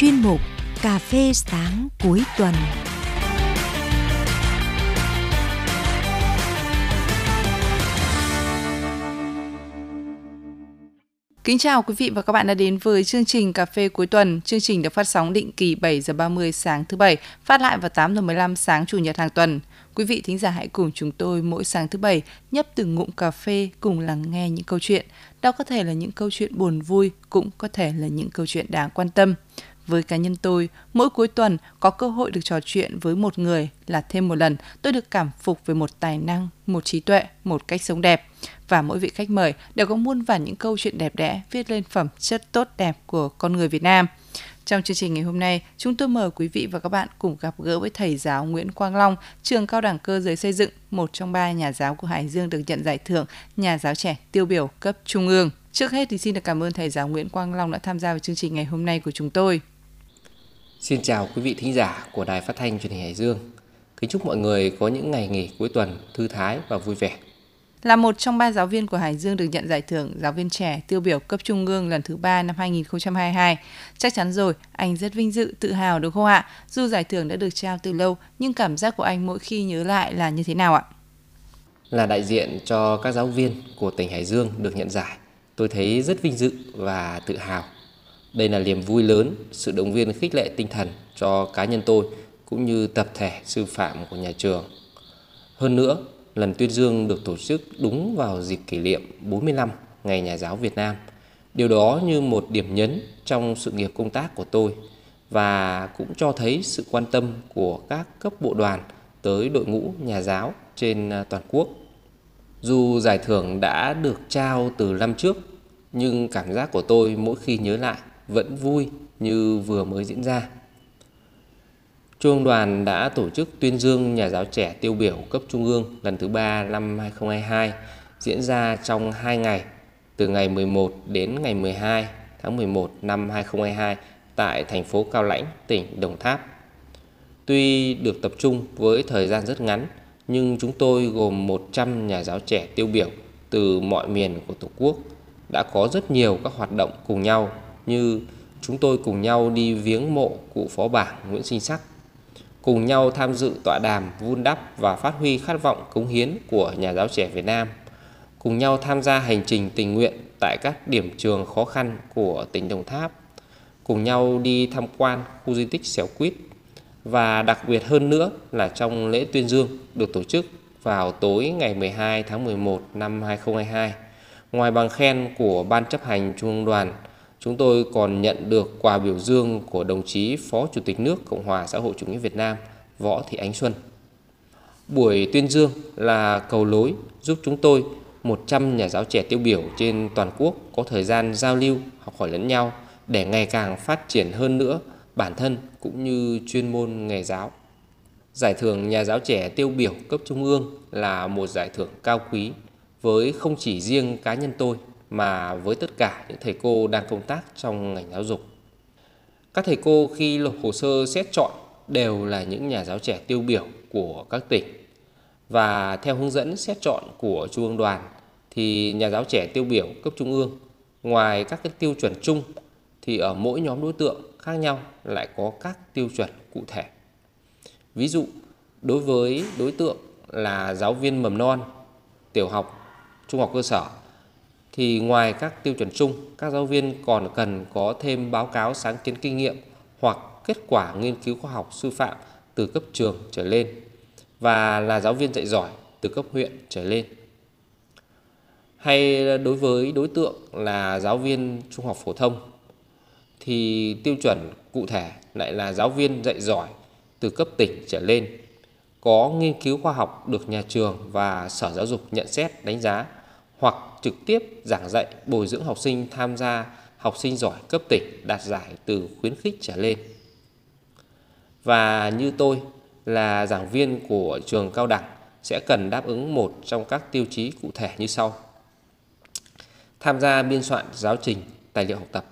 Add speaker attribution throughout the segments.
Speaker 1: chuyên mục Cà phê sáng cuối tuần.
Speaker 2: Kính chào quý vị và các bạn đã đến với chương trình Cà phê cuối tuần. Chương trình được phát sóng định kỳ 7 giờ 30 sáng thứ bảy, phát lại vào 8 giờ 15 sáng chủ nhật hàng tuần. Quý vị thính giả hãy cùng chúng tôi mỗi sáng thứ bảy nhấp từng ngụm cà phê cùng lắng nghe những câu chuyện. Đó có thể là những câu chuyện buồn vui, cũng có thể là những câu chuyện đáng quan tâm. Với cá nhân tôi, mỗi cuối tuần có cơ hội được trò chuyện với một người là thêm một lần tôi được cảm phục về một tài năng, một trí tuệ, một cách sống đẹp. Và mỗi vị khách mời đều có muôn vàn những câu chuyện đẹp đẽ viết lên phẩm chất tốt đẹp của con người Việt Nam. Trong chương trình ngày hôm nay, chúng tôi mời quý vị và các bạn cùng gặp gỡ với thầy giáo Nguyễn Quang Long, trường cao đẳng cơ giới xây dựng, một trong ba nhà giáo của Hải Dương được nhận giải thưởng nhà giáo trẻ tiêu biểu cấp trung ương. Trước hết thì xin được cảm ơn thầy giáo Nguyễn Quang Long đã tham gia vào chương trình ngày hôm nay của chúng tôi.
Speaker 3: Xin chào quý vị thính giả của Đài Phát thanh Truyền hình Hải Dương. Kính chúc mọi người có những ngày nghỉ cuối tuần thư thái và vui vẻ.
Speaker 2: Là một trong ba giáo viên của Hải Dương được nhận giải thưởng giáo viên trẻ tiêu biểu cấp trung ương lần thứ ba năm 2022. Chắc chắn rồi, anh rất vinh dự, tự hào đúng không ạ? Dù giải thưởng đã được trao từ lâu, nhưng cảm giác của anh mỗi khi nhớ lại là như thế nào ạ?
Speaker 3: Là đại diện cho các giáo viên của tỉnh Hải Dương được nhận giải, tôi thấy rất vinh dự và tự hào. Đây là niềm vui lớn, sự động viên khích lệ tinh thần cho cá nhân tôi cũng như tập thể sư phạm của nhà trường. Hơn nữa, lần tuyên dương được tổ chức đúng vào dịp kỷ niệm 40 năm Ngày Nhà giáo Việt Nam. Điều đó như một điểm nhấn trong sự nghiệp công tác của tôi và cũng cho thấy sự quan tâm của các cấp bộ đoàn tới đội ngũ nhà giáo trên à, toàn quốc. Dù giải thưởng đã được trao từ năm trước, nhưng cảm giác của tôi mỗi khi nhớ lại vẫn vui như vừa mới diễn ra. Trung đoàn đã tổ chức tuyên dương nhà giáo trẻ tiêu biểu cấp trung ương lần thứ ba năm 2022 diễn ra trong 2 ngày từ ngày 11 đến ngày 12 tháng 11 năm 2022 tại thành phố Cao Lãnh, tỉnh Đồng Tháp. Tuy được tập trung với thời gian rất ngắn, nhưng chúng tôi gồm 100 nhà giáo trẻ tiêu biểu từ mọi miền của Tổ quốc đã có rất nhiều các hoạt động cùng nhau như chúng tôi cùng nhau đi viếng mộ cụ phó bảng Nguyễn Sinh Sắc, cùng nhau tham dự tọa đàm vun đắp và phát huy khát vọng cống hiến của nhà giáo trẻ Việt Nam, cùng nhau tham gia hành trình tình nguyện tại các điểm trường khó khăn của tỉnh Đồng Tháp, cùng nhau đi tham quan khu di tích Xẻo Quýt và đặc biệt hơn nữa là trong lễ tuyên dương được tổ chức vào tối ngày 12 tháng 11 năm 2022. Ngoài bằng khen của Ban chấp hành Trung ương đoàn, chúng tôi còn nhận được quà biểu dương của đồng chí Phó Chủ tịch nước Cộng hòa xã hội chủ nghĩa Việt Nam Võ Thị Ánh Xuân. Buổi tuyên dương là cầu lối giúp chúng tôi 100 nhà giáo trẻ tiêu biểu trên toàn quốc có thời gian giao lưu, học hỏi lẫn nhau để ngày càng phát triển hơn nữa bản thân cũng như chuyên môn nghề giáo. Giải thưởng nhà giáo trẻ tiêu biểu cấp trung ương là một giải thưởng cao quý với không chỉ riêng cá nhân tôi mà với tất cả những thầy cô đang công tác trong ngành giáo dục. Các thầy cô khi nộp hồ sơ xét chọn đều là những nhà giáo trẻ tiêu biểu của các tỉnh. Và theo hướng dẫn xét chọn của Trung ương đoàn thì nhà giáo trẻ tiêu biểu cấp trung ương ngoài các cái tiêu chuẩn chung thì ở mỗi nhóm đối tượng khác nhau lại có các tiêu chuẩn cụ thể. Ví dụ, đối với đối tượng là giáo viên mầm non, tiểu học, trung học cơ sở thì ngoài các tiêu chuẩn chung, các giáo viên còn cần có thêm báo cáo sáng kiến kinh nghiệm hoặc kết quả nghiên cứu khoa học sư phạm từ cấp trường trở lên và là giáo viên dạy giỏi từ cấp huyện trở lên. Hay đối với đối tượng là giáo viên trung học phổ thông thì tiêu chuẩn cụ thể lại là giáo viên dạy giỏi từ cấp tỉnh trở lên, có nghiên cứu khoa học được nhà trường và Sở Giáo dục nhận xét đánh giá hoặc trực tiếp giảng dạy bồi dưỡng học sinh tham gia học sinh giỏi cấp tỉnh đạt giải từ khuyến khích trở lên. Và như tôi là giảng viên của trường cao đẳng sẽ cần đáp ứng một trong các tiêu chí cụ thể như sau. Tham gia biên soạn giáo trình, tài liệu học tập.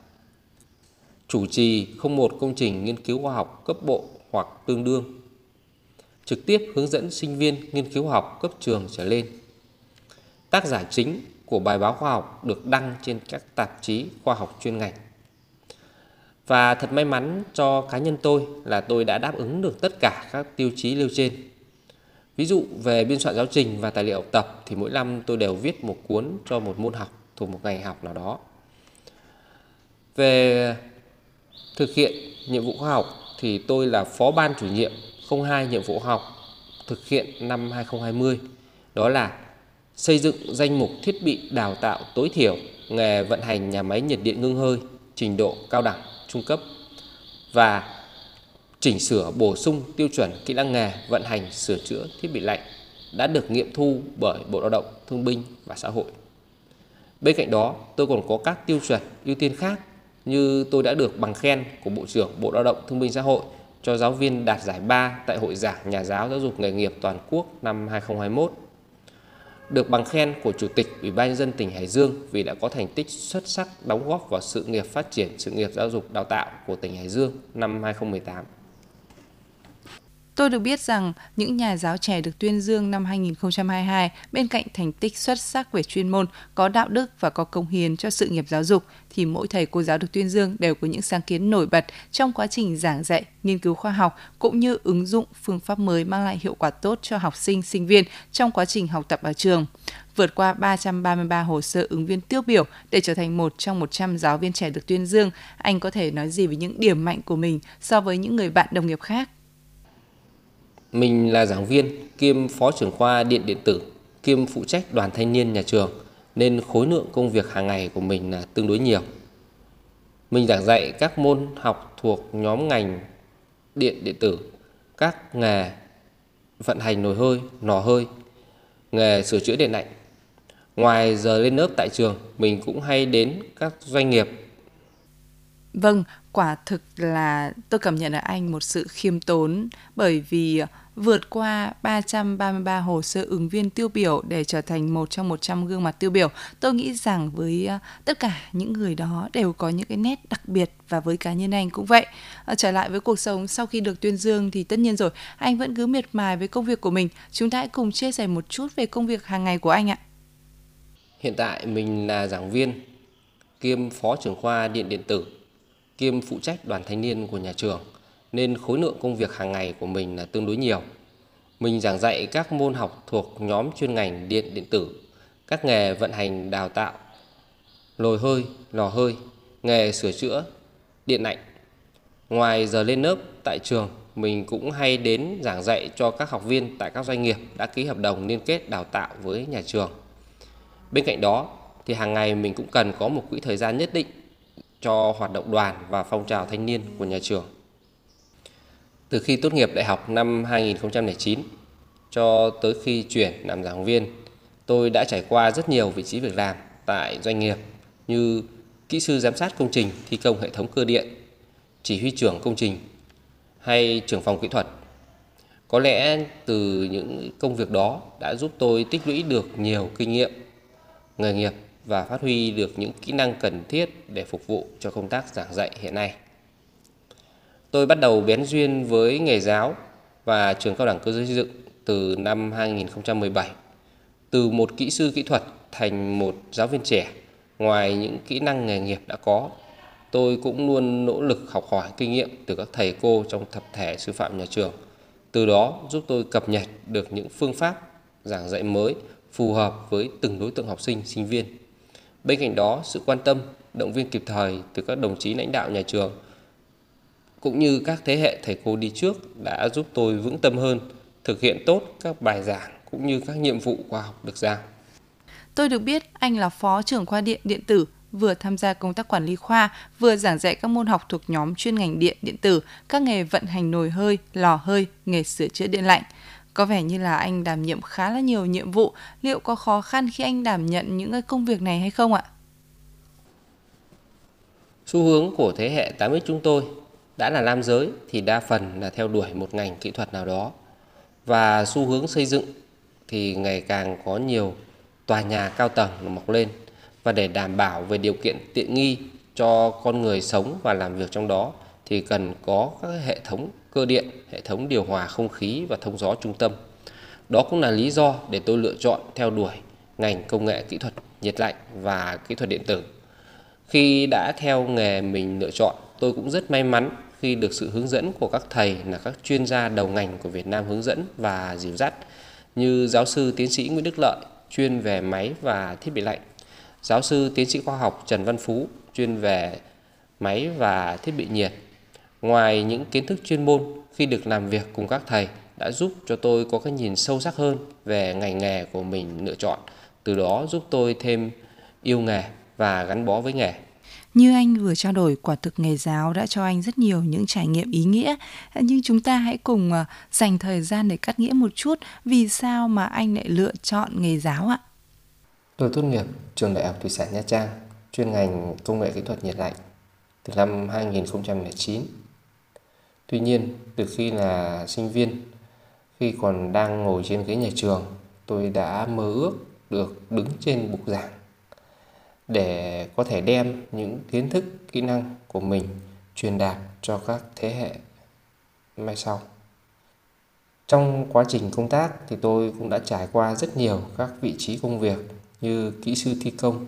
Speaker 3: Chủ trì không một công trình nghiên cứu khoa học cấp bộ hoặc tương đương. Trực tiếp hướng dẫn sinh viên nghiên cứu khoa học cấp trường trở lên Tác giả chính của bài báo khoa học được đăng trên các tạp chí khoa học chuyên ngành. Và thật may mắn cho cá nhân tôi là tôi đã đáp ứng được tất cả các tiêu chí nêu trên. Ví dụ về biên soạn giáo trình và tài liệu học tập thì mỗi năm tôi đều viết một cuốn cho một môn học thuộc một ngành học nào đó. Về thực hiện nhiệm vụ khoa học thì tôi là phó ban chủ nhiệm 02 nhiệm vụ học thực hiện năm 2020. Đó là xây dựng danh mục thiết bị đào tạo tối thiểu nghề vận hành nhà máy nhiệt điện ngưng hơi trình độ cao đẳng trung cấp và chỉnh sửa bổ sung tiêu chuẩn kỹ năng nghề vận hành sửa chữa thiết bị lạnh đã được nghiệm thu bởi Bộ Lao động Thương binh và Xã hội. Bên cạnh đó, tôi còn có các tiêu chuẩn ưu tiên khác như tôi đã được bằng khen của Bộ trưởng Bộ Lao động Thương binh Xã hội cho giáo viên đạt giải 3 tại Hội giảng Nhà giáo Giáo dục Nghề nghiệp Toàn quốc năm 2021 được bằng khen của Chủ tịch Ủy ban nhân dân tỉnh Hải Dương vì đã có thành tích xuất sắc đóng góp vào sự nghiệp phát triển sự nghiệp giáo dục đào tạo của tỉnh Hải Dương năm 2018.
Speaker 2: Tôi được biết rằng những nhà giáo trẻ được tuyên dương năm 2022 bên cạnh thành tích xuất sắc về chuyên môn, có đạo đức và có công hiến cho sự nghiệp giáo dục thì mỗi thầy cô giáo được tuyên dương đều có những sáng kiến nổi bật trong quá trình giảng dạy, nghiên cứu khoa học cũng như ứng dụng phương pháp mới mang lại hiệu quả tốt cho học sinh, sinh viên trong quá trình học tập ở trường vượt qua 333 hồ sơ ứng viên tiêu biểu để trở thành một trong 100 giáo viên trẻ được tuyên dương. Anh có thể nói gì về những điểm mạnh của mình so với những người bạn đồng nghiệp khác?
Speaker 3: Mình là giảng viên kiêm phó trưởng khoa điện điện tử kiêm phụ trách đoàn thanh niên nhà trường nên khối lượng công việc hàng ngày của mình là tương đối nhiều. Mình giảng dạy các môn học thuộc nhóm ngành điện điện tử, các nghề vận hành nồi hơi, nò hơi, nghề sửa chữa điện lạnh. Ngoài giờ lên lớp tại trường, mình cũng hay đến các doanh nghiệp
Speaker 2: Vâng, quả thực là tôi cảm nhận ở anh một sự khiêm tốn bởi vì vượt qua 333 hồ sơ ứng viên tiêu biểu để trở thành một trong 100 gương mặt tiêu biểu. Tôi nghĩ rằng với ờ, tất cả những người đó đều có những cái nét đặc biệt và với cá nhân anh cũng vậy. Ờ, trở lại với cuộc sống sau khi được tuyên dương thì tất nhiên rồi, anh vẫn cứ miệt mài với công việc của mình. Chúng ta hãy cùng chia sẻ một chút về công việc hàng ngày của anh ạ.
Speaker 3: Hiện tại mình là giảng viên kiêm phó trưởng khoa điện điện tử kiêm phụ trách đoàn thanh niên của nhà trường nên khối lượng công việc hàng ngày của mình là tương đối nhiều. Mình giảng dạy các môn học thuộc nhóm chuyên ngành điện điện tử, các nghề vận hành đào tạo, lồi hơi, lò hơi, nghề sửa chữa, điện lạnh. Ngoài giờ lên lớp tại trường, mình cũng hay đến giảng dạy cho các học viên tại các doanh nghiệp đã ký hợp đồng liên kết đào tạo với nhà trường. Bên cạnh đó thì hàng ngày mình cũng cần có một quỹ thời gian nhất định cho hoạt động đoàn và phong trào thanh niên của nhà trường. Từ khi tốt nghiệp đại học năm 2009 cho tới khi chuyển làm giảng viên, tôi đã trải qua rất nhiều vị trí việc làm tại doanh nghiệp như kỹ sư giám sát công trình thi công hệ thống cơ điện, chỉ huy trưởng công trình hay trưởng phòng kỹ thuật. Có lẽ từ những công việc đó đã giúp tôi tích lũy được nhiều kinh nghiệm nghề nghiệp và phát huy được những kỹ năng cần thiết để phục vụ cho công tác giảng dạy hiện nay. Tôi bắt đầu bén duyên với nghề giáo và trường cao đẳng cơ giới xây dựng từ năm 2017. Từ một kỹ sư kỹ thuật thành một giáo viên trẻ, ngoài những kỹ năng nghề nghiệp đã có, tôi cũng luôn nỗ lực học hỏi kinh nghiệm từ các thầy cô trong thập thể sư phạm nhà trường. Từ đó giúp tôi cập nhật được những phương pháp giảng dạy mới phù hợp với từng đối tượng học sinh, sinh viên. Bên cạnh đó, sự quan tâm, động viên kịp thời từ các đồng chí lãnh đạo nhà trường cũng như các thế hệ thầy cô đi trước đã giúp tôi vững tâm hơn, thực hiện tốt các bài giảng cũng như các nhiệm vụ khoa học được giao.
Speaker 2: Tôi được biết anh là phó trưởng khoa điện điện tử, vừa tham gia công tác quản lý khoa, vừa giảng dạy các môn học thuộc nhóm chuyên ngành điện điện tử, các nghề vận hành nồi hơi, lò hơi, nghề sửa chữa điện lạnh. Có vẻ như là anh đảm nhiệm khá là nhiều nhiệm vụ, liệu có khó khăn khi anh đảm nhận những cái công việc này hay không ạ?
Speaker 3: Xu hướng của thế hệ 8X chúng tôi đã là nam giới thì đa phần là theo đuổi một ngành kỹ thuật nào đó. Và xu hướng xây dựng thì ngày càng có nhiều tòa nhà cao tầng mọc lên. Và để đảm bảo về điều kiện tiện nghi cho con người sống và làm việc trong đó thì cần có các hệ thống cơ điện, hệ thống điều hòa không khí và thông gió trung tâm. Đó cũng là lý do để tôi lựa chọn theo đuổi ngành công nghệ kỹ thuật nhiệt lạnh và kỹ thuật điện tử. Khi đã theo nghề mình lựa chọn tôi cũng rất may mắn khi được sự hướng dẫn của các thầy là các chuyên gia đầu ngành của Việt Nam hướng dẫn và dìu dắt như giáo sư tiến sĩ Nguyễn Đức Lợi chuyên về máy và thiết bị lạnh, giáo sư tiến sĩ khoa học Trần Văn Phú chuyên về máy và thiết bị nhiệt. Ngoài những kiến thức chuyên môn, khi được làm việc cùng các thầy đã giúp cho tôi có cái nhìn sâu sắc hơn về ngành nghề của mình lựa chọn, từ đó giúp tôi thêm yêu nghề và gắn bó với nghề.
Speaker 2: Như anh vừa trao đổi, quả thực nghề giáo đã cho anh rất nhiều những trải nghiệm ý nghĩa. Nhưng chúng ta hãy cùng ờ, dành thời gian để cắt nghĩa một chút vì sao mà anh lại lựa chọn nghề giáo ạ?
Speaker 3: Tôi tốt nghiệp trường Đại học Thủy sản Nha Trang, chuyên ngành công nghệ kỹ thuật nhiệt lạnh từ năm 2009. Tuy nhiên, từ khi là sinh viên, khi còn đang ngồi trên ghế nhà trường, tôi đã mơ ước được đứng trên bục giảng để có thể đem những kiến thức, kỹ năng của mình truyền đạt cho các thế hệ mai sau. Trong quá trình công tác thì tôi cũng đã trải qua rất nhiều các vị trí công việc như kỹ sư thi công,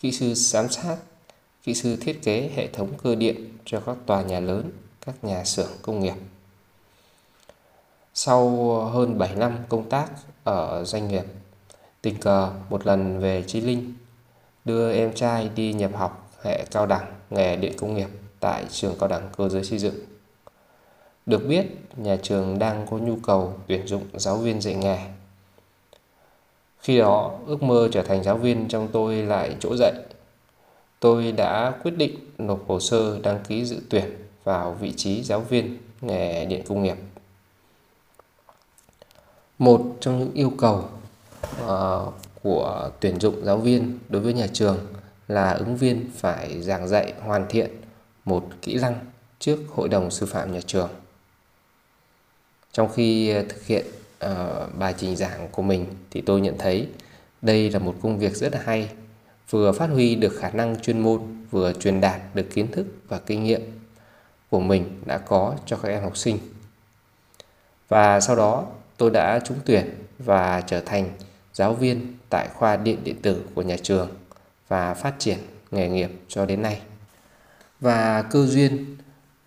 Speaker 3: kỹ sư giám sát, kỹ sư thiết kế hệ thống cơ điện cho các tòa nhà lớn, các nhà xưởng công nghiệp. Sau hơn 7 năm công tác ở doanh nghiệp, tình cờ một lần về Chí Linh đưa em trai đi nhập học hệ cao đẳng nghề điện công nghiệp tại trường cao đẳng cơ giới xây dựng. Được biết, nhà trường đang có nhu cầu tuyển dụng giáo viên dạy nghề. Khi đó, ước mơ trở thành giáo viên trong tôi lại chỗ dậy. Tôi đã quyết định nộp hồ sơ đăng ký dự tuyển vào vị trí giáo viên nghề điện công nghiệp. Một trong những yêu cầu uh, của tuyển dụng giáo viên đối với nhà trường là ứng viên phải giảng dạy hoàn thiện một kỹ năng trước hội đồng sư phạm nhà trường. Trong khi thực hiện uh, bài trình giảng của mình thì tôi nhận thấy đây là một công việc rất là hay, vừa phát huy được khả năng chuyên môn, vừa truyền đạt được kiến thức và kinh nghiệm của mình đã có cho các em học sinh. Và sau đó, tôi đã trúng tuyển và trở thành giáo viên tại khoa điện điện tử của nhà trường và phát triển nghề nghiệp cho đến nay. Và cơ duyên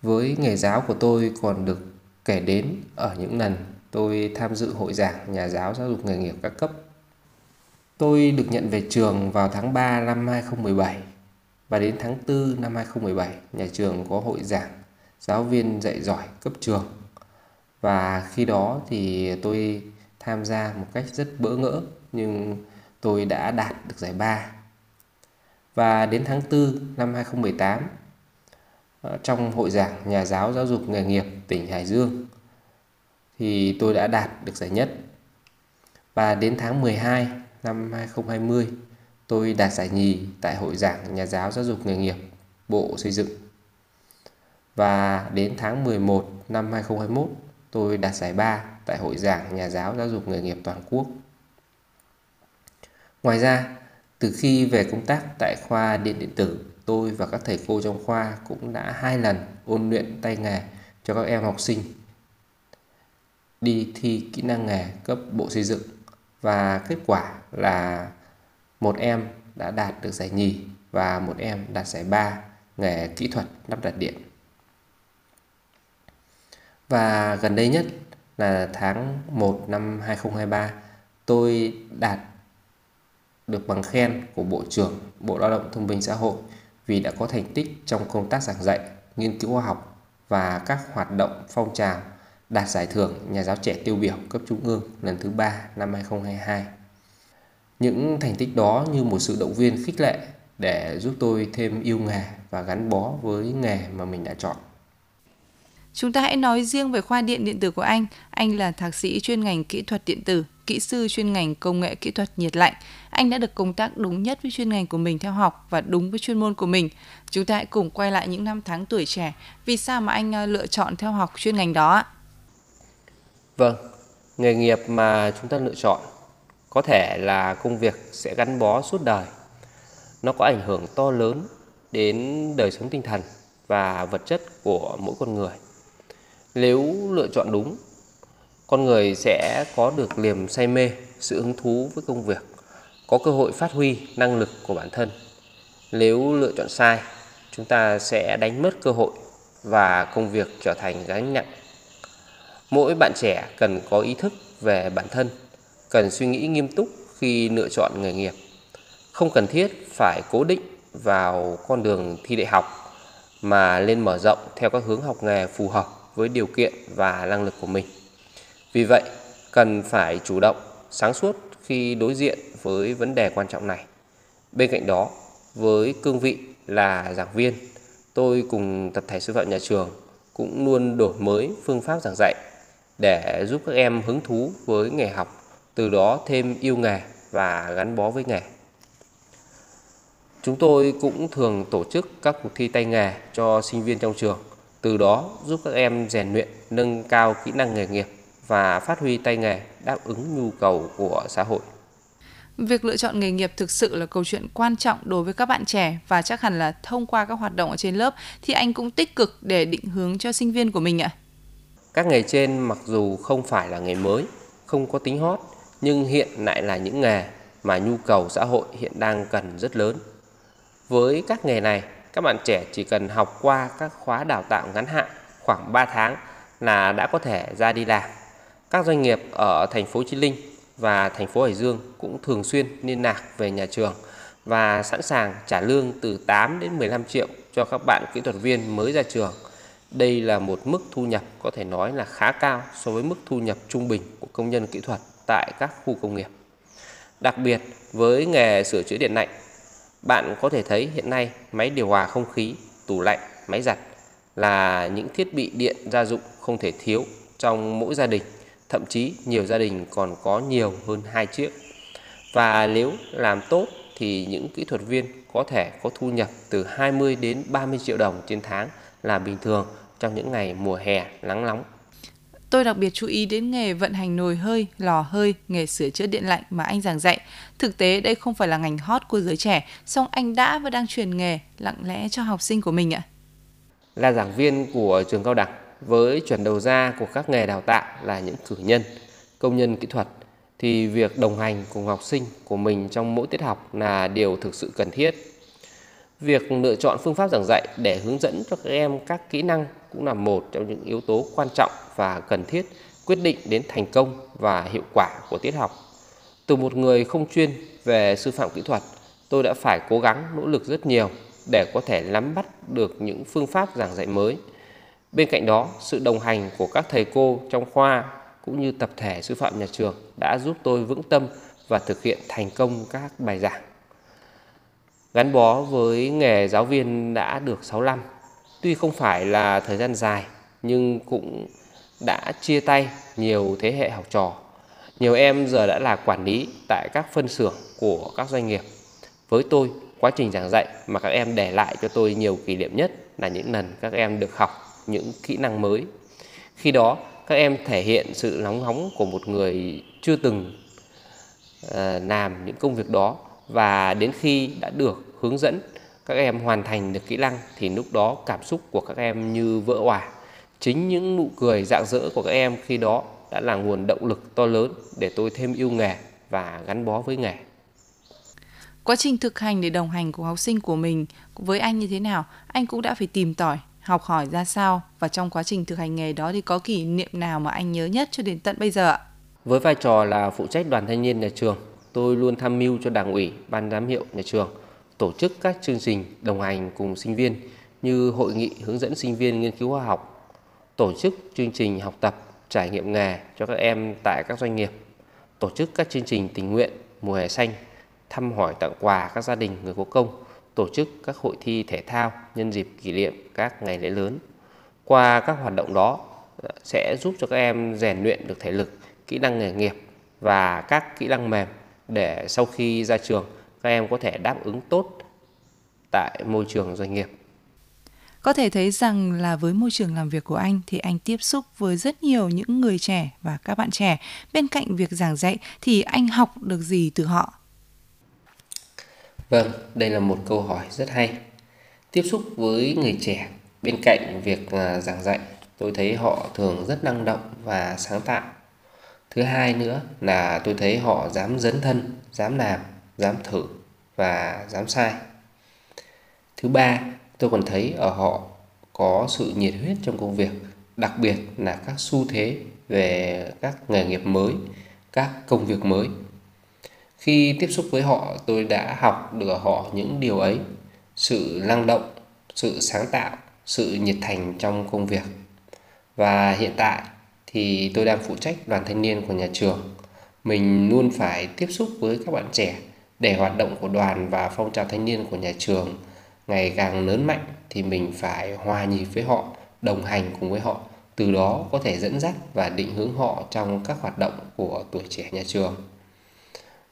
Speaker 3: với nghề giáo của tôi còn được kể đến ở những lần tôi tham dự hội giảng nhà giáo giáo dục nghề nghiệp các cấp. Tôi được nhận về trường vào tháng 3 năm 2017 và đến tháng 4 năm 2017 nhà trường có hội giảng giáo viên dạy giỏi cấp trường. Và khi đó thì tôi tham gia một cách rất bỡ ngỡ, nhưng tôi đã đạt được giải ba. Và đến tháng 4 năm 2018 ờ, trong hội giảng nhà giáo giáo dục nghề nghiệp tỉnh Hải Dương, thì tôi đã đạt được giải nhất. Và đến tháng 12 năm 2020 tôi đạt giải nhì tại hội giảng nhà giáo giáo dục nghề nghiệp Bộ Xây dựng và đến tháng 11 năm 2021 tôi đạt giải ba tại hội giảng nhà giáo giáo dục nghề nghiệp toàn quốc Ngoài ra, từ khi về công tác tại khoa điện điện tử, tôi và các thầy cô trong khoa cũng đã hai lần ôn luyện tay nghề cho các em học sinh đi thi kỹ năng nghề cấp bộ xây dựng và kết quả là một em đã đạt được giải nhì và một em đạt giải ba nghề kỹ thuật lắp đặt điện. Và gần đây nhất là tháng 1 năm 2023 tôi đạt được bằng khen của Bộ trưởng Bộ Lao động Thương binh Xã hội vì đã có thành tích trong công tác giảng dạy, nghiên cứu khoa học và các hoạt động phong trào đạt giải thưởng nhà giáo trẻ tiêu biểu cấp trung ương lần thứ ba năm 2022. Những thành tích đó như một sự động viên khích lệ để giúp tôi thêm yêu nghề và gắn bó với nghề mà mình đã chọn.
Speaker 2: Chúng ta hãy nói riêng về khoa điện điện tử của anh. Anh là thạc sĩ chuyên ngành kỹ thuật điện tử, kỹ sư chuyên ngành công nghệ kỹ thuật nhiệt lạnh. Anh đã được công tác đúng nhất với chuyên ngành của mình theo học và đúng với chuyên môn của mình. Chúng ta hãy cùng quay lại những năm tháng tuổi trẻ. Vì sao mà anh ờ, lựa chọn theo học chuyên ngành đó
Speaker 3: Vâng, nghề nghiệp mà chúng ta lựa chọn có thể là công việc sẽ gắn bó suốt đời. Nó có ảnh hưởng to lớn đến đời sống tinh thần và vật chất của mỗi con người. Nếu lựa chọn đúng, con người sẽ có được niềm say mê, sự hứng thú với công việc, có cơ hội phát huy năng lực của bản thân. Nếu lựa chọn sai, chúng ta sẽ đánh mất cơ hội và công việc trở thành gánh nặng. Mỗi bạn trẻ cần có ý thức về bản thân, cần suy nghĩ nghiêm túc khi lựa chọn nghề nghiệp. Không cần thiết phải cố định vào con đường thi đại học mà lên mở rộng theo các hướng học nghề phù hợp với điều kiện và năng lực của mình. Vì vậy, cần phải chủ động, sáng suốt khi đối diện với vấn đề quan trọng này. Bên cạnh đó, với cương vị là giảng viên, tôi cùng tập thể sư phạm nhà trường cũng luôn đổi mới phương pháp giảng dạy để giúp các em hứng thú với nghề học, từ đó thêm yêu nghề và gắn bó với nghề. Chúng tôi cũng thường tổ chức các cuộc thi tay nghề cho sinh viên trong trường, từ đó giúp các em rèn luyện, nâng cao kỹ năng nghề nghiệp và phát huy tay nghề đáp ứng nhu cầu của xã hội.
Speaker 2: Việc lựa chọn nghề nghiệp thực sự là câu chuyện quan trọng đối với các bạn trẻ và chắc hẳn là thông qua các hoạt động ở trên lớp thì anh cũng tích cực để định hướng cho sinh viên của mình ạ.
Speaker 3: Các nghề trên mặc dù không phải là nghề mới, không có tính hot nhưng hiện lại là những nghề mà nhu cầu xã hội hiện đang cần rất lớn. Với các nghề này, các bạn trẻ chỉ cần học qua các khóa đào tạo ngắn hạn khoảng 3 tháng là đã có thể ra đi làm. Các doanh nghiệp ở thành phố Chí Linh và thành phố Hải Dương cũng thường xuyên liên lạc về nhà trường và sẵn sàng trả lương từ 8 đến 15 triệu cho các bạn kỹ thuật viên mới ra trường. Đây là một mức thu nhập có thể nói là khá cao so với mức thu nhập trung bình của công nhân kỹ thuật tại các khu công nghiệp. Đặc biệt với nghề sửa chữa điện lạnh, bạn có thể thấy hiện nay máy điều hòa không khí, tủ lạnh, máy giặt là những thiết bị điện gia dụng không thể thiếu trong mỗi gia đình thậm chí nhiều gia đình còn có nhiều hơn hai chiếc. Và nếu làm tốt thì những kỹ thuật viên có thể có thu nhập từ 20 đến 30 triệu đồng trên tháng là bình thường trong những ngày mùa hè nắng nóng.
Speaker 2: Tôi đặc biệt chú ý đến nghề vận hành nồi hơi, lò hơi, nghề sửa chữa điện lạnh mà anh giảng dạy. Thực tế đây không phải là ngành hot của giới trẻ, song anh đã và đang truyền nghề lặng lẽ cho học sinh của mình ạ.
Speaker 3: Là giảng viên của trường cao đẳng, với chuẩn đầu ra của các nghề đào tạo là những cử nhân, công nhân kỹ thuật thì việc đồng hành cùng học sinh của mình trong mỗi tiết học là điều thực sự cần thiết. Việc lựa chọn phương pháp giảng dạy để hướng dẫn cho các em các kỹ năng cũng là một trong những yếu tố quan trọng và cần thiết quyết định đến thành công và hiệu quả của tiết học. Từ một người không chuyên về sư phạm kỹ thuật, tôi đã phải cố gắng nỗ lực rất nhiều để có thể nắm bắt được những phương pháp giảng dạy mới Bên cạnh đó, sự đồng hành của các thầy cô trong khoa cũng như tập thể sư phạm nhà trường đã giúp tôi vững tâm và thực hiện thành công các bài giảng. Gắn bó với nghề giáo viên đã được 6 năm, tuy không phải là thời gian dài nhưng cũng đã chia tay nhiều thế hệ học trò. Nhiều em giờ đã là quản lý tại các phân xưởng của các doanh nghiệp. Với tôi, quá trình giảng dạy mà các em để lại cho tôi nhiều kỷ niệm nhất là những lần các em được học những kỹ năng mới. Khi đó, các em thể hiện sự nóng nóng của một người chưa từng uh, làm những công việc đó và đến khi đã được hướng dẫn các em hoàn thành được kỹ năng thì lúc đó cảm xúc của các em như vỡ hòa. Chính những nụ cười rạng rỡ của các em khi đó đã là nguồn động lực to lớn để tôi thêm yêu nghề và gắn bó với nghề.
Speaker 2: Quá trình thực hành để đồng hành của học sinh của mình với anh như thế nào, anh cũng đã phải tìm tỏi học hỏi ra sao và trong quá trình thực hành nghề đó thì có kỷ niệm nào mà anh nhớ nhất cho đến tận bây giờ ạ?
Speaker 3: Với vai trò là phụ trách đoàn thanh niên nhà trường, tôi luôn tham mưu cho đảng ủy, ban giám hiệu nhà trường tổ chức các chương trình đồng hành cùng sinh viên như hội nghị hướng dẫn sinh viên nghiên cứu khoa học, tổ chức chương trình học tập, trải nghiệm nghề cho các em tại các doanh nghiệp, tổ chức các chương trình tình nguyện mùa hè xanh, thăm hỏi tặng quà các gia đình người có công, tổ chức các hội thi thể thao nhân dịp kỷ niệm các ngày lễ lớn. Qua các hoạt động đó ờ, sẽ giúp cho các em rèn luyện được thể lực, kỹ năng nghề nghiệp và các kỹ năng mềm để sau khi ra trường các em có thể đáp ứng tốt tại môi trường doanh nghiệp.
Speaker 2: Có thể thấy rằng là với môi trường làm việc của anh thì anh tiếp xúc với rất nhiều những người trẻ và các bạn trẻ. Bên cạnh việc giảng dạy thì anh học được gì từ họ?
Speaker 3: Vâng, đây là một câu hỏi rất hay. Tiếp xúc với người trẻ bên cạnh việc à, giảng dạy, tôi thấy họ thường rất năng động và sáng tạo. Thứ hai nữa là tôi thấy họ dám dấn thân, dám làm, dám thử và dám sai. Thứ ba Tôi còn thấy ở họ có sự nhiệt huyết trong công việc, đặc biệt là các xu thế về các nghề nghiệp mới, các công việc mới. Khi tiếp xúc với họ, tôi đã học được ở họ những điều ấy, sự năng động, sự sáng tạo, sự nhiệt thành trong công việc. Và hiện tại thì tôi đang phụ trách đoàn thanh niên của nhà trường. Mình luôn phải tiếp xúc với các bạn trẻ để hoạt động của đoàn và phong trào thanh niên của nhà trường ngày càng lớn mạnh thì mình phải hòa nhịp với họ, đồng hành cùng với họ, từ đó có thể dẫn dắt và định hướng họ trong các hoạt động của tuổi trẻ nhà trường.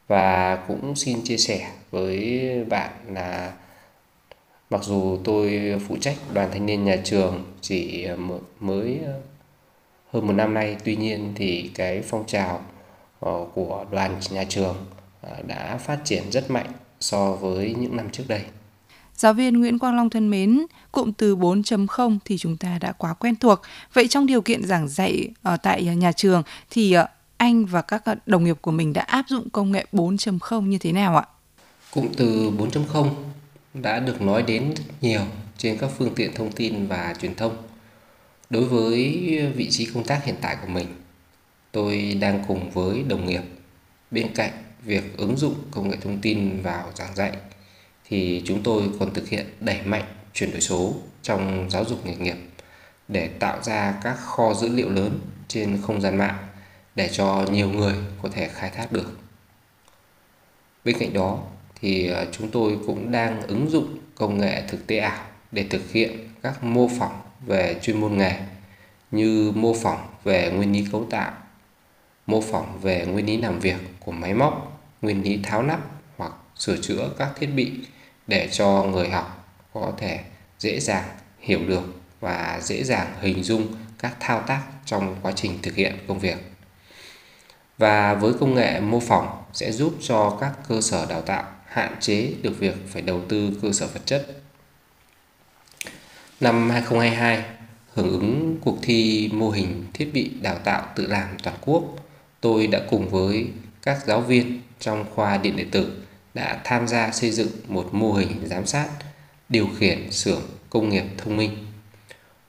Speaker 3: Và cũng xin chia sẻ với bạn là mặc dù tôi phụ trách đoàn thanh niên nhà trường chỉ mới hơn một năm nay, tuy nhiên thì cái phong trào ờ, của đoàn nhà trường đã phát triển rất mạnh so với những năm trước đây.
Speaker 2: Giáo viên Nguyễn Quang Long thân mến, cụm từ 4.0 thì chúng ta đã quá quen thuộc. Vậy trong điều kiện giảng dạy ở tại nhà trường thì ờ, anh và các đồng nghiệp của mình đã áp dụng công nghệ 4.0 như thế nào ạ?
Speaker 3: Cụm từ 4.0 đã được nói đến rất nhiều trên các phương tiện thông tin và truyền thông. Đối với vị trí công tác hiện tại của mình, tôi đang cùng với đồng nghiệp bên cạnh việc ứng dụng công nghệ thông tin vào giảng dạy thì chúng tôi còn thực hiện đẩy mạnh chuyển đổi số trong giáo dục nghề nghiệp để tạo ra các kho dữ liệu lớn trên không gian mạng để cho nhiều người có thể khai thác được. Bên cạnh đó thì ờ, chúng tôi cũng đang ứng dụng công nghệ thực tế ảo để thực hiện các mô phỏng về chuyên môn nghề như mô phỏng về nguyên lý cấu tạo, mô phỏng về nguyên lý làm việc của máy móc, nguyên lý tháo lắp hoặc sửa chữa các thiết bị để cho người học có thể dễ dàng hiểu được và dễ dàng hình dung các thao tác trong quá trình thực hiện công việc. Và với công nghệ mô phỏng sẽ giúp cho các cơ sở đào tạo hạn chế được việc phải đầu tư cơ sở vật chất. Năm 2022, hưởng ứng cuộc thi mô hình thiết bị đào tạo tự làm toàn quốc, tôi đã cùng với các giáo viên trong khoa điện điện tử đã tham gia xây dựng một mô hình giám sát, điều khiển xưởng công nghiệp thông minh.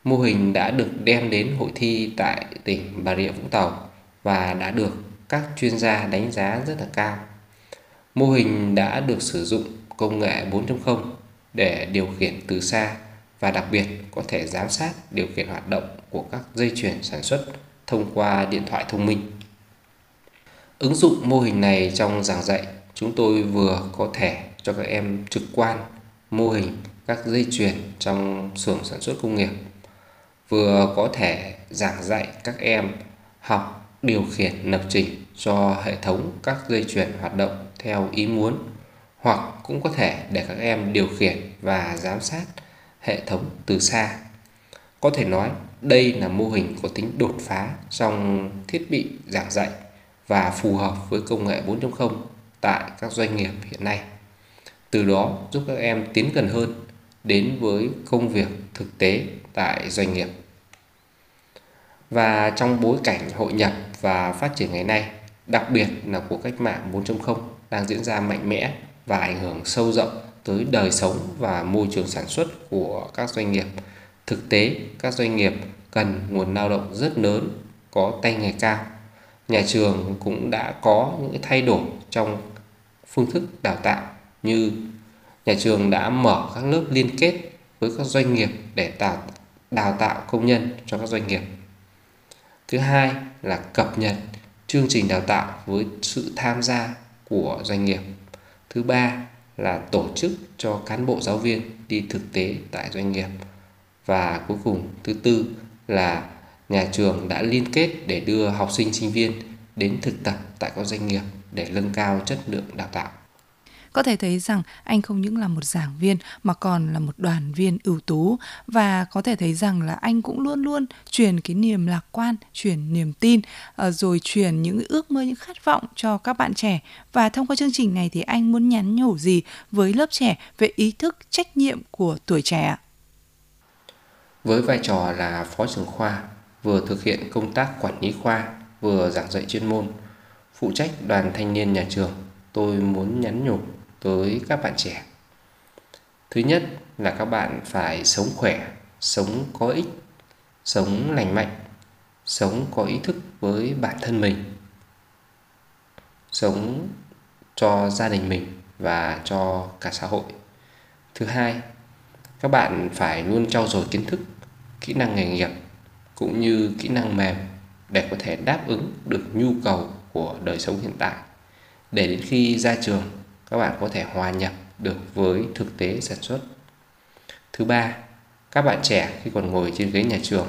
Speaker 3: Mô hình đã được đem đến hội thi tại tỉnh Bà Rịa Vũng Tàu và đã được các chuyên gia đánh giá rất là cao. Mô hình đã được sử dụng công nghệ 4.0 để điều khiển từ xa và đặc biệt có thể giám sát điều khiển hoạt động của các dây chuyền sản xuất thông qua điện thoại thông minh. Ứng dụng mô hình này trong giảng dạy, chúng tôi vừa có thể cho các em trực quan mô hình các dây chuyền trong xưởng sản xuất công nghiệp, vừa có thể giảng dạy các em học điều khiển lập trình cho hệ thống các dây chuyền hoạt động theo ý muốn, hoặc cũng có thể để các em điều khiển và giám sát hệ thống từ xa. Có thể nói, đây là mô hình có tính đột phá trong thiết bị giảng dạy và phù hợp với công nghệ 4.0 tại các doanh nghiệp hiện nay. Từ đó giúp các em tiến gần hơn đến với công việc thực tế tại doanh nghiệp. Và trong bối cảnh hội nhập và phát triển ngày nay, đặc biệt là cuộc cách mạng 4.0 đang diễn ra mạnh mẽ và ảnh hưởng sâu rộng tới đời sống và môi trường sản xuất của các doanh nghiệp. Thực tế, các doanh nghiệp cần nguồn lao động rất lớn, có tay nghề cao. Nhà trường cũng đã có những thay đổi trong phương thức đào tạo như nhà trường đã mở các lớp liên kết với các doanh nghiệp để tạo, đào tạo công nhân cho các doanh nghiệp. Thứ hai là cập nhật chương trình đào tạo với sự tham gia của doanh nghiệp. Thứ ba là tổ chức cho cán bộ giáo viên đi thực tế tại doanh nghiệp. Và cuối cùng, thứ tư là nhà trường đã liên kết để đưa học sinh sinh viên đến thực tập tại các doanh nghiệp để nâng cao chất lượng đào tạo.
Speaker 2: Có thể thấy rằng anh không những là một giảng viên mà còn là một đoàn viên ưu tú. Và có thể thấy rằng là anh cũng luôn luôn truyền cái niềm lạc quan, truyền niềm tin ờ, rồi truyền những ước mơ những khát vọng cho các bạn trẻ. Và thông qua chương trình này thì anh muốn nhắn nhủ gì với lớp trẻ về ý thức trách nhiệm của tuổi trẻ
Speaker 3: Với vai trò là phó trưởng khoa, vừa thực hiện công tác quản lý khoa, vừa giảng dạy chuyên môn, phụ trách đoàn thanh niên nhà trường, tôi muốn nhắn nhủ tới các bạn trẻ. Thứ nhất là các bạn phải sống khỏe, sống có ích, sống lành mạnh, sống có ý thức với bản thân mình, sống cho gia đình mình và cho cả xã hội. Thứ hai, các bạn phải luôn trau dồi kiến thức, kỹ năng nghề nghiệp cũng như kỹ năng mềm để có thể đáp ứng được nhu cầu của đời sống hiện tại để đến khi ra trường các bạn có thể hòa nhập được với thực tế sản xuất. Thứ ba, các bạn trẻ khi còn ngồi trên ghế nhà trường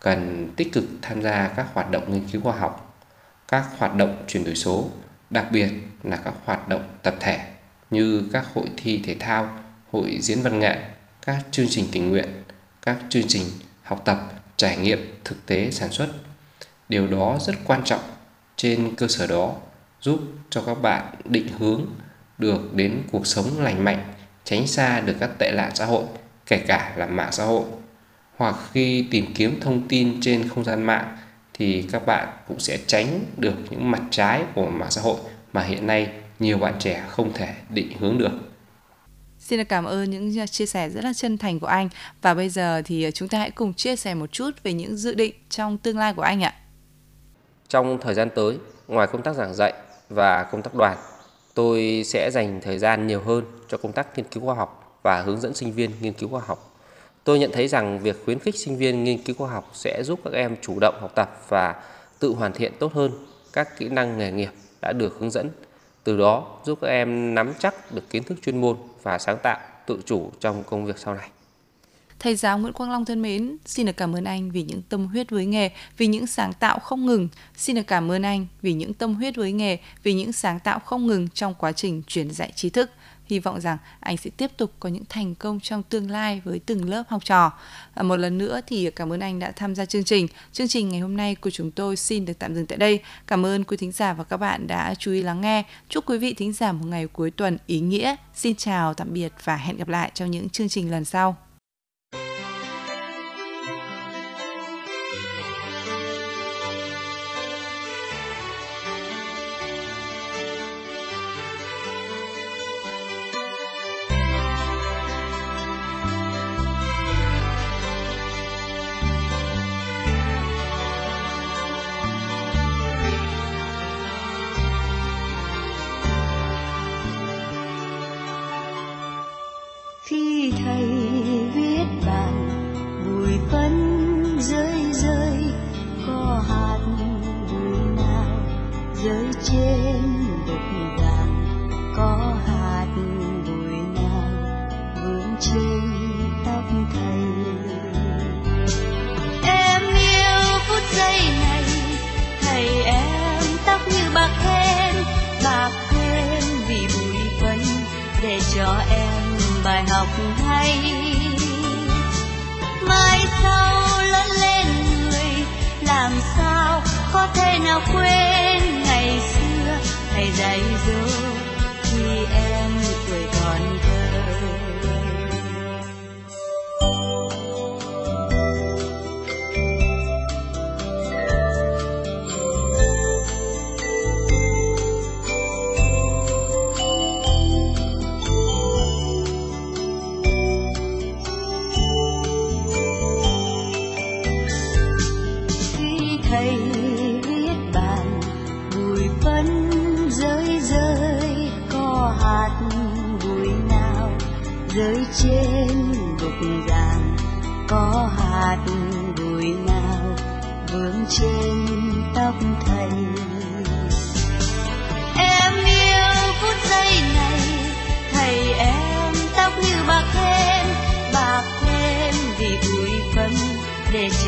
Speaker 3: cần tích cực tham gia các hoạt động nghiên cứu khoa học, các hoạt động chuyển đổi số, đặc biệt là các hoạt động tập thể như các hội thi thể thao, hội diễn văn nghệ, các chương trình tình nguyện, các chương trình học tập, trải nghiệm thực tế sản xuất. Điều đó rất quan trọng. Trên cơ sở đó giúp cho các bạn định hướng được đến cuộc sống lành mạnh, tránh xa được các tệ nạn xã hội, kể cả là mạng xã hội. Hoặc khi tìm kiếm thông tin trên không gian mạng thì các bạn cũng sẽ tránh được những mặt trái của mạng xã hội mà hiện nay nhiều bạn trẻ không thể định hướng được.
Speaker 2: Xin cảm ơn những à, chia sẻ rất là chân thành của anh và bây giờ thì à, chúng ta hãy cùng chia sẻ một chút về những dự định trong tương lai của anh ạ.
Speaker 3: Trong thời gian tới, ngoài công tác giảng dạy và công tác đoàn, tôi sẽ dành thời gian nhiều hơn cho công tác nghiên cứu khoa học và hướng dẫn sinh viên nghiên cứu khoa học. Tôi nhận thấy rằng việc khuyến khích sinh viên nghiên cứu khoa học sẽ giúp các em chủ động học tập và tự hoàn thiện tốt hơn các kỹ năng nghề nghiệp đã được hướng dẫn. Từ đó giúp các em nắm chắc được kiến thức chuyên môn và sáng tạo, tự chủ trong công việc sau này.
Speaker 2: Thầy giáo Nguyễn Quang Long thân mến, xin được cảm ơn anh vì những tâm huyết với nghề, vì những sáng tạo không ngừng. Xin được cảm ơn anh vì những tâm huyết với nghề, vì những sáng tạo không ngừng trong quá trình truyền dạy tri thức. Hy vọng rằng anh sẽ tiếp tục có những thành công trong tương lai với từng lớp học trò. À, một lần nữa thì cảm ơn anh đã tham gia chương trình. Chương trình ngày hôm nay của chúng tôi xin được tạm dừng tại đây. Cảm ơn quý thính giả và các bạn đã chú ý lắng nghe. Chúc quý vị thính giả một ngày cuối tuần ý nghĩa. Xin chào, tạm biệt và hẹn gặp lại trong những chương trình lần sau.
Speaker 4: Bài học hay. Mai sau lớn lên người, làm sao có thể nào quên ngày xưa thầy dạy dỗ khi em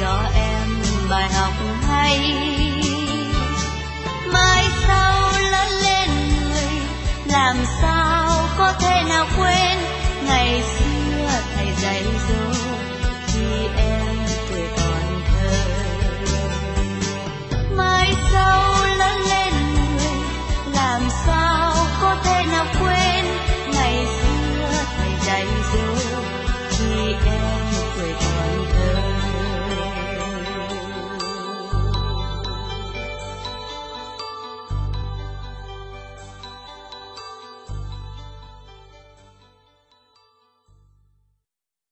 Speaker 4: cho em bài học hay. Mai sau lớn lên người, làm sao có thể nào quên?